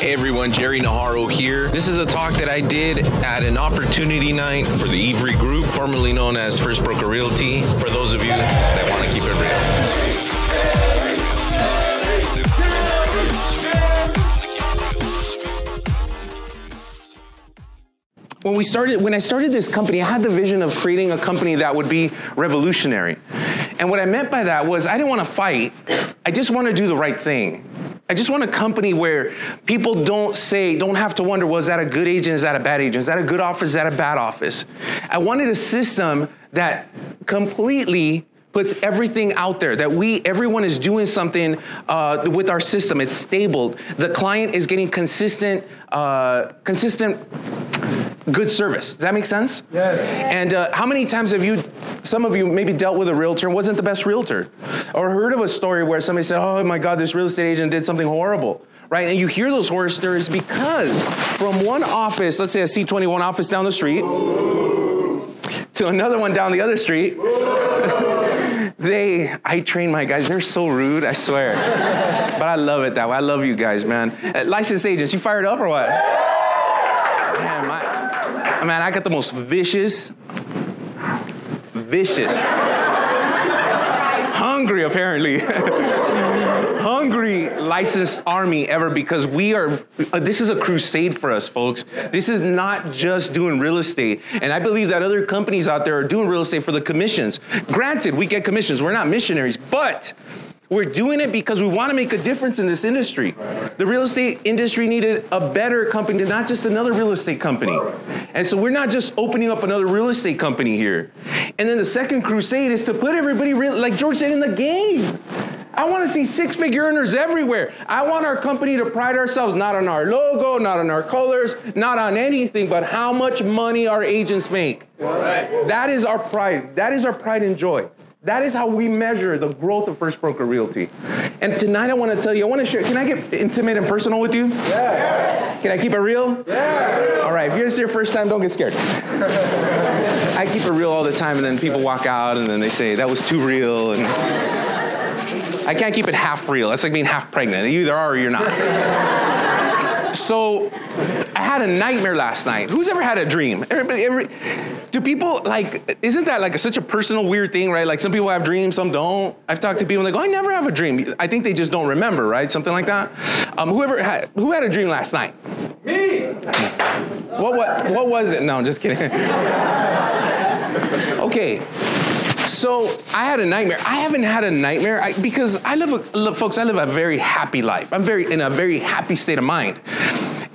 Hey everyone, Jerry Naharo here. This is a talk that I did at an opportunity night for the Every Group, formerly known as First Broker Realty, for those of you that want to keep it real. When we started, when I started this company, I had the vision of creating a company that would be revolutionary. And what I meant by that was I didn't want to fight. I just want to do the right thing. I just want a company where people don't say, don't have to wonder, was well, that a good agent? Is that a bad agent? Is that a good office? Is that a bad office? I wanted a system that completely puts everything out there that we everyone is doing something uh, with our system it's stable the client is getting consistent uh, consistent good service. Does that make sense? Yes. And uh, how many times have you, some of you maybe dealt with a realtor and wasn't the best realtor? Or heard of a story where somebody said, oh my God, this real estate agent did something horrible, right? And you hear those horror stories because from one office, let's say a C21 office down the street, to another one down the other street, they, I train my guys, they're so rude, I swear. but I love it that way. I love you guys, man. Uh, licensed agents, you fired up or what? Man, my, man, I got the most vicious, vicious, hungry apparently, hungry licensed army ever because we are, uh, this is a crusade for us, folks. This is not just doing real estate. And I believe that other companies out there are doing real estate for the commissions. Granted, we get commissions, we're not missionaries, but we're doing it because we want to make a difference in this industry. The real estate industry needed a better company, not just another real estate company. And so we're not just opening up another real estate company here. And then the second crusade is to put everybody, real, like George said, in the game. I want to see six figure earners everywhere. I want our company to pride ourselves not on our logo, not on our colors, not on anything, but how much money our agents make. That is our pride. That is our pride and joy. That is how we measure the growth of First Broker Realty. And tonight I want to tell you, I want to share. Can I get intimate and personal with you? Yeah. Can I keep it real? Yeah. All right. If this is your first time, don't get scared. I keep it real all the time, and then people walk out, and then they say that was too real, and I can't keep it half real. That's like being half pregnant. You either are or you're not. So I had a nightmare last night. Who's ever had a dream? Everybody, every, do people like, isn't that like such a personal weird thing, right? Like some people have dreams, some don't. I've talked to people and they go, I never have a dream. I think they just don't remember, right? Something like that. Um, whoever had, who had a dream last night? Me. What, what, what was it? No, I'm just kidding. okay. So I had a nightmare. I haven't had a nightmare I, because I live, a, look, folks. I live a very happy life. I'm very in a very happy state of mind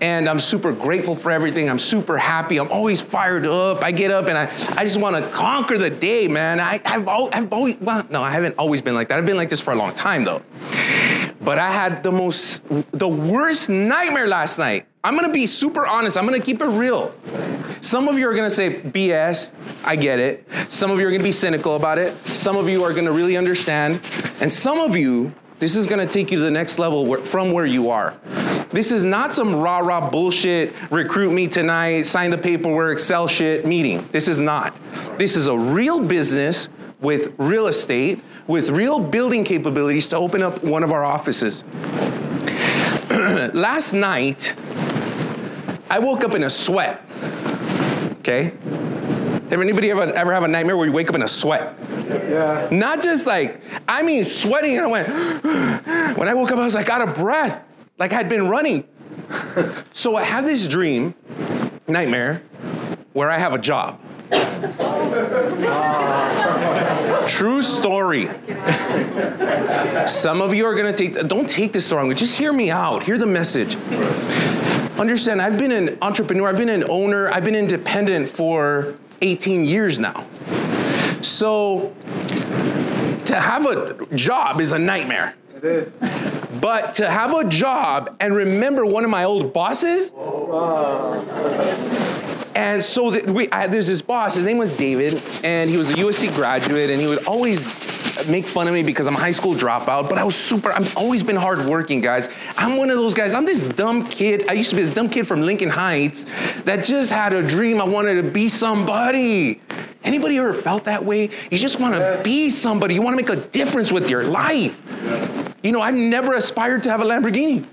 and I'm super grateful for everything. I'm super happy. I'm always fired up. I get up and I, I just want to conquer the day, man. I, have I've always, well, no, I haven't always been like that. I've been like this for a long time, though. But I had the most, the worst nightmare last night. I'm gonna be super honest. I'm gonna keep it real. Some of you are gonna say BS. I get it. Some of you are gonna be cynical about it. Some of you are gonna really understand. And some of you, this is gonna take you to the next level from where you are. This is not some rah rah bullshit, recruit me tonight, sign the paperwork, sell shit meeting. This is not. This is a real business with real estate, with real building capabilities to open up one of our offices. Last night, I woke up in a sweat. Okay? Have anybody ever, ever have a nightmare where you wake up in a sweat? Yeah. Not just like, I mean sweating, and I went, when I woke up, I was like out of breath like I'd been running. so I have this dream, nightmare, where I have a job. True story. Some of you are gonna take, don't take this the wrong way, just hear me out, hear the message. Understand, I've been an entrepreneur, I've been an owner, I've been independent for 18 years now. So to have a job is a nightmare. It is. But to have a job and remember one of my old bosses. And so we, I, there's this boss, his name was David, and he was a USC graduate, and he would always make fun of me because I'm a high school dropout, but I was super, I've always been hardworking, guys. I'm one of those guys, I'm this dumb kid. I used to be this dumb kid from Lincoln Heights that just had a dream I wanted to be somebody. Anybody ever felt that way? You just want to be somebody. You want to make a difference with your life. You know, I've never aspired to have a Lamborghini.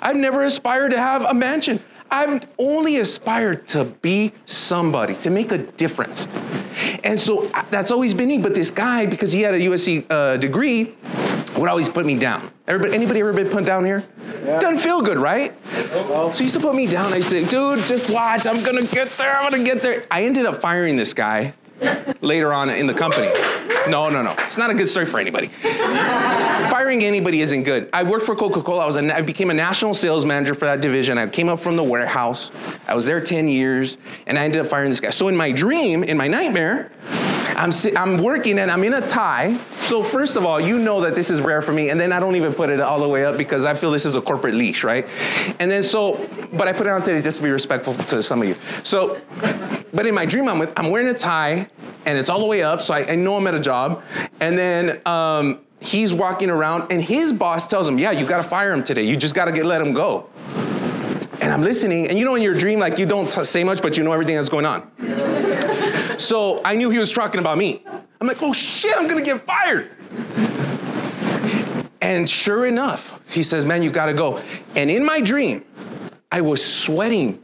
I've never aspired to have a mansion. I've only aspired to be somebody, to make a difference. And so I- that's always been me. But this guy, because he had a USC uh, degree, would always put me down. Everybody, anybody ever been put down here? Yeah. Doesn't feel good, right? So he used to put me down. I said, dude, just watch. I'm gonna get there. I'm gonna get there. I ended up firing this guy later on in the company. No, no, no. It's not a good story for anybody. Firing anybody isn't good. I worked for Coca-Cola. I was became a national sales manager for that division. I came up from the warehouse. I was there 10 years, and I ended up firing this guy. So in my dream, in my nightmare, I'm I'm working and I'm in a tie. So first of all, you know that this is rare for me, and then I don't even put it all the way up because I feel this is a corporate leash, right? And then so, but I put it on today just to be respectful to some of you. So, but in my dream, I'm with, I'm wearing a tie, and it's all the way up, so I, I know I'm at a job, and then. Um, He's walking around, and his boss tells him, "Yeah, you got to fire him today. You just got to get let him go." And I'm listening, and you know, in your dream, like you don't t- say much, but you know everything that's going on. So I knew he was talking about me. I'm like, oh shit, I'm gonna get fired. And sure enough, he says, man, you gotta go. And in my dream, I was sweating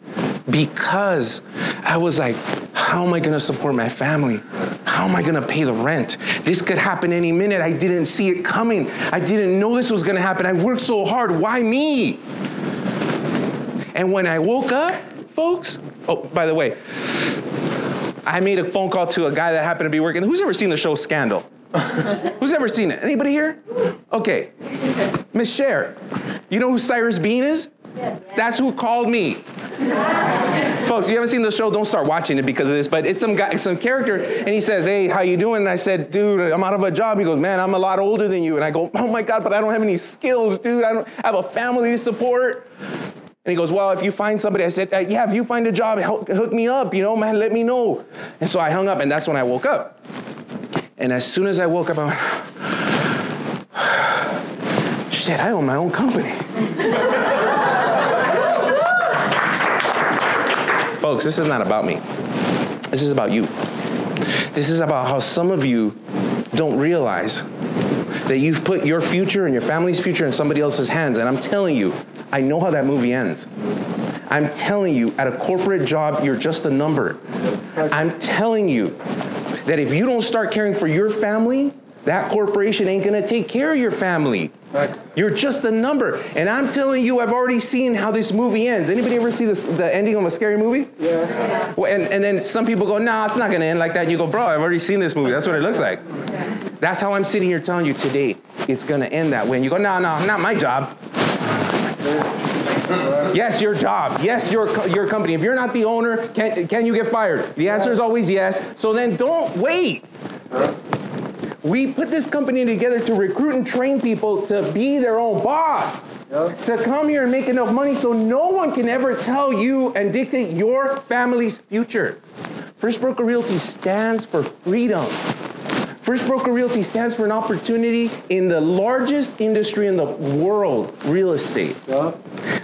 because I was like, how am I gonna support my family? How am I gonna pay the rent? This could happen any minute. I didn't see it coming. I didn't know this was gonna happen. I worked so hard. Why me? And when I woke up, folks, oh, by the way, I made a phone call to a guy that happened to be working. Who's ever seen the show Scandal? Who's ever seen it? Anybody here? Okay. Miss Cher, you know who Cyrus Beene is? That's who called me. Folks, you haven't seen the show, don't start watching it because of this, but it's some guy, some character, and he says, Hey, how you doing? And I said, Dude, I'm out of a job. He goes, Man, I'm a lot older than you. And I go, Oh my God, but I don't have any skills, dude. I don't I have a family to support. And he goes, Well, if you find somebody, I said, uh, Yeah, if you find a job, help, hook me up, you know, man, let me know. And so I hung up, and that's when I woke up. And as soon as I woke up, I went, Shit, I own my own company. Folks, this is not about me. This is about you. This is about how some of you don't realize that you've put your future and your family's future in somebody else's hands. And I'm telling you, I know how that movie ends. I'm telling you, at a corporate job, you're just a number. I'm telling you that if you don't start caring for your family, that corporation ain't gonna take care of your family. Right. You're just a number. And I'm telling you, I've already seen how this movie ends. Anybody ever see this, the ending of a scary movie? Yeah. Well, and, and then some people go, nah, it's not gonna end like that. And you go, bro, I've already seen this movie. That's what it looks like. That's how I'm sitting here telling you today, it's gonna end that way. And you go, no, no, not my job. Yes, your job. Yes, your, co- your company. If you're not the owner, can, can you get fired? The answer is always yes. So then don't wait. We put this company together to recruit and train people to be their own boss. Yep. To come here and make enough money so no one can ever tell you and dictate your family's future. First Broker Realty stands for freedom. First Broker Realty stands for an opportunity in the largest industry in the world, real estate Yeah.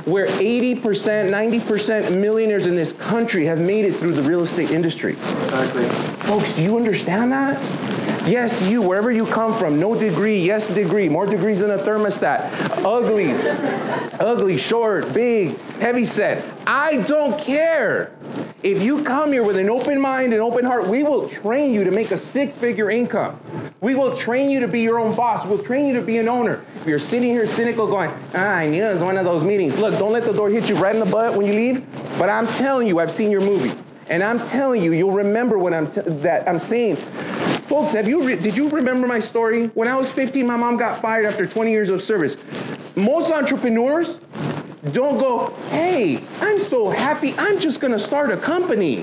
where 80%, 90% millionaires in this country have made it through the real estate industry. Exactly. Folks, do you understand that? Yes, you, wherever you come from, no degree, yes degree, more degrees than a thermostat, ugly, ugly, short, big, heavy set. I don't care. If you come here with an open mind and open heart, we will train you to make a six figure income. We will train you to be your own boss. We'll train you to be an owner. If you're sitting here cynical going, ah, I knew it was one of those meetings. Look, don't let the door hit you right in the butt when you leave. But I'm telling you, I've seen your movie. And I'm telling you, you'll remember what I'm t- that I'm saying. Folks, have you re- did you remember my story? When I was 15, my mom got fired after 20 years of service. Most entrepreneurs don't go, hey, I'm so happy, I'm just gonna start a company.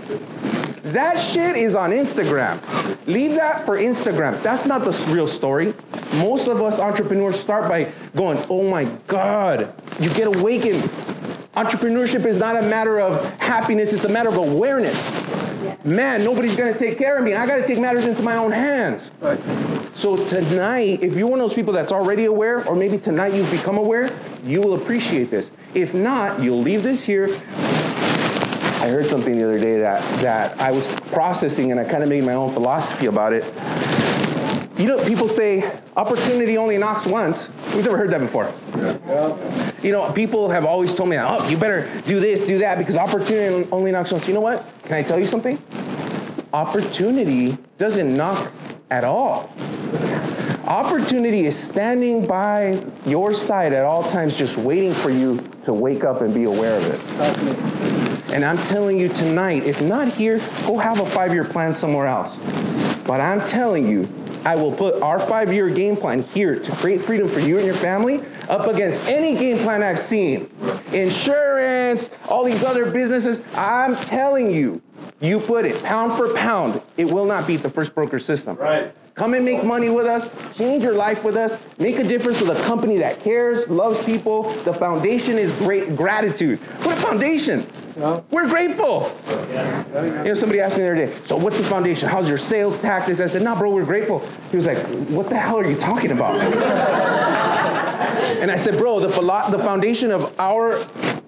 That shit is on Instagram. Leave that for Instagram. That's not the real story. Most of us entrepreneurs start by going, oh my God, you get awakened. Entrepreneurship is not a matter of happiness, it's a matter of awareness. Man, nobody's gonna take care of me. I gotta take matters into my own hands. Right. So tonight, if you're one of those people that's already aware, or maybe tonight you've become aware, you will appreciate this. If not, you'll leave this here. I heard something the other day that, that I was processing and I kind of made my own philosophy about it. You know, people say opportunity only knocks once. Who's ever heard that before? Yeah. You know, people have always told me, oh, you better do this, do that, because opportunity only knocks once. You know what? Can I tell you something? Opportunity doesn't knock at all. Opportunity is standing by your side at all times, just waiting for you to wake up and be aware of it. And I'm telling you tonight, if not here, go have a five year plan somewhere else. But I'm telling you, I will put our five year game plan here to create freedom for you and your family up against any game plan I've seen. Insurance, all these other businesses. I'm telling you, you put it pound for pound, it will not beat the first broker system. Right. Come and make money with us, change your life with us, make a difference with a company that cares, loves people. The foundation is great gratitude. What a foundation! Yeah. We're grateful. You know, somebody asked me the other day, so what's the foundation? How's your sales tactics? I said, nah, bro, we're grateful. He was like, what the hell are you talking about? and I said, bro, the, philo- the foundation of our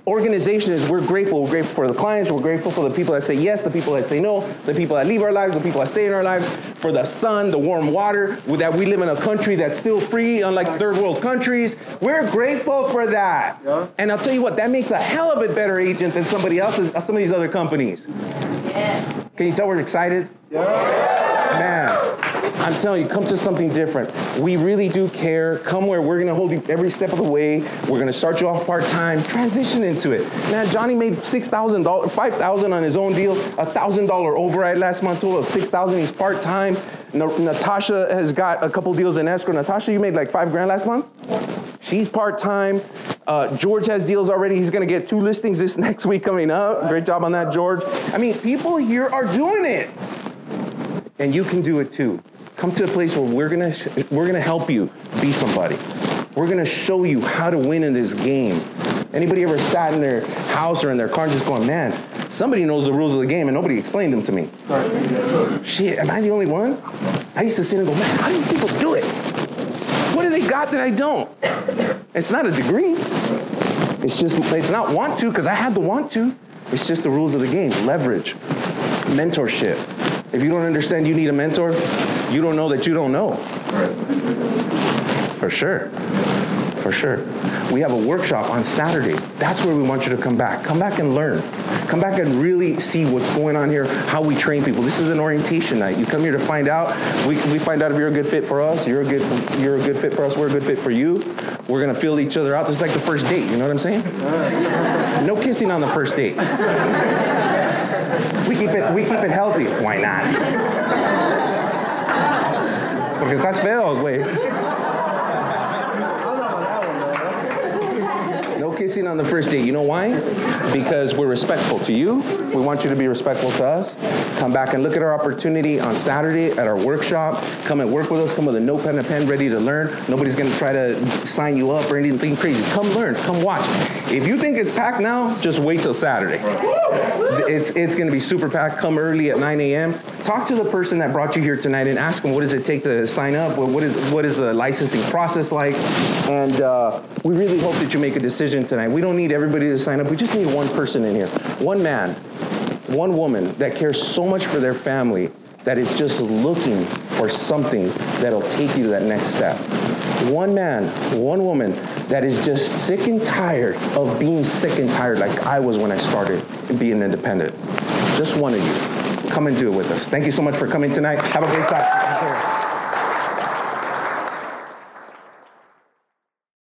organization is we're grateful. We're grateful for the clients. We're grateful for the people that say yes, the people that say no, the people that leave our lives, the people that stay in our lives, for the sun, the warm water, that we live in a country that's still free, unlike third world countries. We're grateful for that. Yeah. And I'll tell you what, that makes a hell of a better agent than somebody else's, some of these other companies. Can you tell we're excited? Yeah. Man, I'm telling you, come to something different. We really do care. Come where we're gonna hold you every step of the way. We're gonna start you off part-time, transition into it. Man, Johnny made $6,000, 5,000 on his own deal, a $1,000 override last month, total of 6,000, he's part-time. Na- Natasha has got a couple deals in escrow. Natasha, you made like five grand last month? She's part-time. Uh, George has deals already. He's gonna get two listings this next week coming up. Great job on that, George. I mean, people here are doing it and you can do it too. Come to a place where we're gonna we're gonna help you be somebody. We're gonna show you how to win in this game. Anybody ever sat in their house or in their car just going, man, somebody knows the rules of the game and nobody explained them to me. Shit, am I the only one? I used to sit and go, man, how do these people do it? What do they got that I don't? It's not a degree. It's just it's not want to because I had the want to. It's just the rules of the game. Leverage, mentorship. If you don't understand you need a mentor, you don't know that you don't know. For sure. For sure. We have a workshop on Saturday. That's where we want you to come back. Come back and learn. Come back and really see what's going on here, how we train people. This is an orientation night. You come here to find out. We, we find out if you're a good fit for us. You're a good you're a good fit for us. We're a good fit for you. We're gonna feel each other out. This is like the first date. You know what I'm saying? No kissing on the first date. We keep it we keep it healthy. Why not? Porque estás feo, güey. Kissing on the first date. You know why? Because we're respectful to you. We want you to be respectful to us. Come back and look at our opportunity on Saturday at our workshop. Come and work with us. Come with a notepad and a pen ready to learn. Nobody's going to try to sign you up or anything crazy. Come learn. Come watch. If you think it's packed now, just wait till Saturday. It's, it's going to be super packed. Come early at 9 a.m. Talk to the person that brought you here tonight and ask them what does it take to sign up? What, is what is the licensing process like? And uh, we really hope that you make a decision We don't need everybody to sign up. We just need one person in here, one man, one woman that cares so much for their family that is just looking for something that'll take you to that next step. One man, one woman that is just sick and tired of being sick and tired like I was when I started being independent. Just one of you. Come and do it with us. Thank you so much for coming tonight. Have a great time.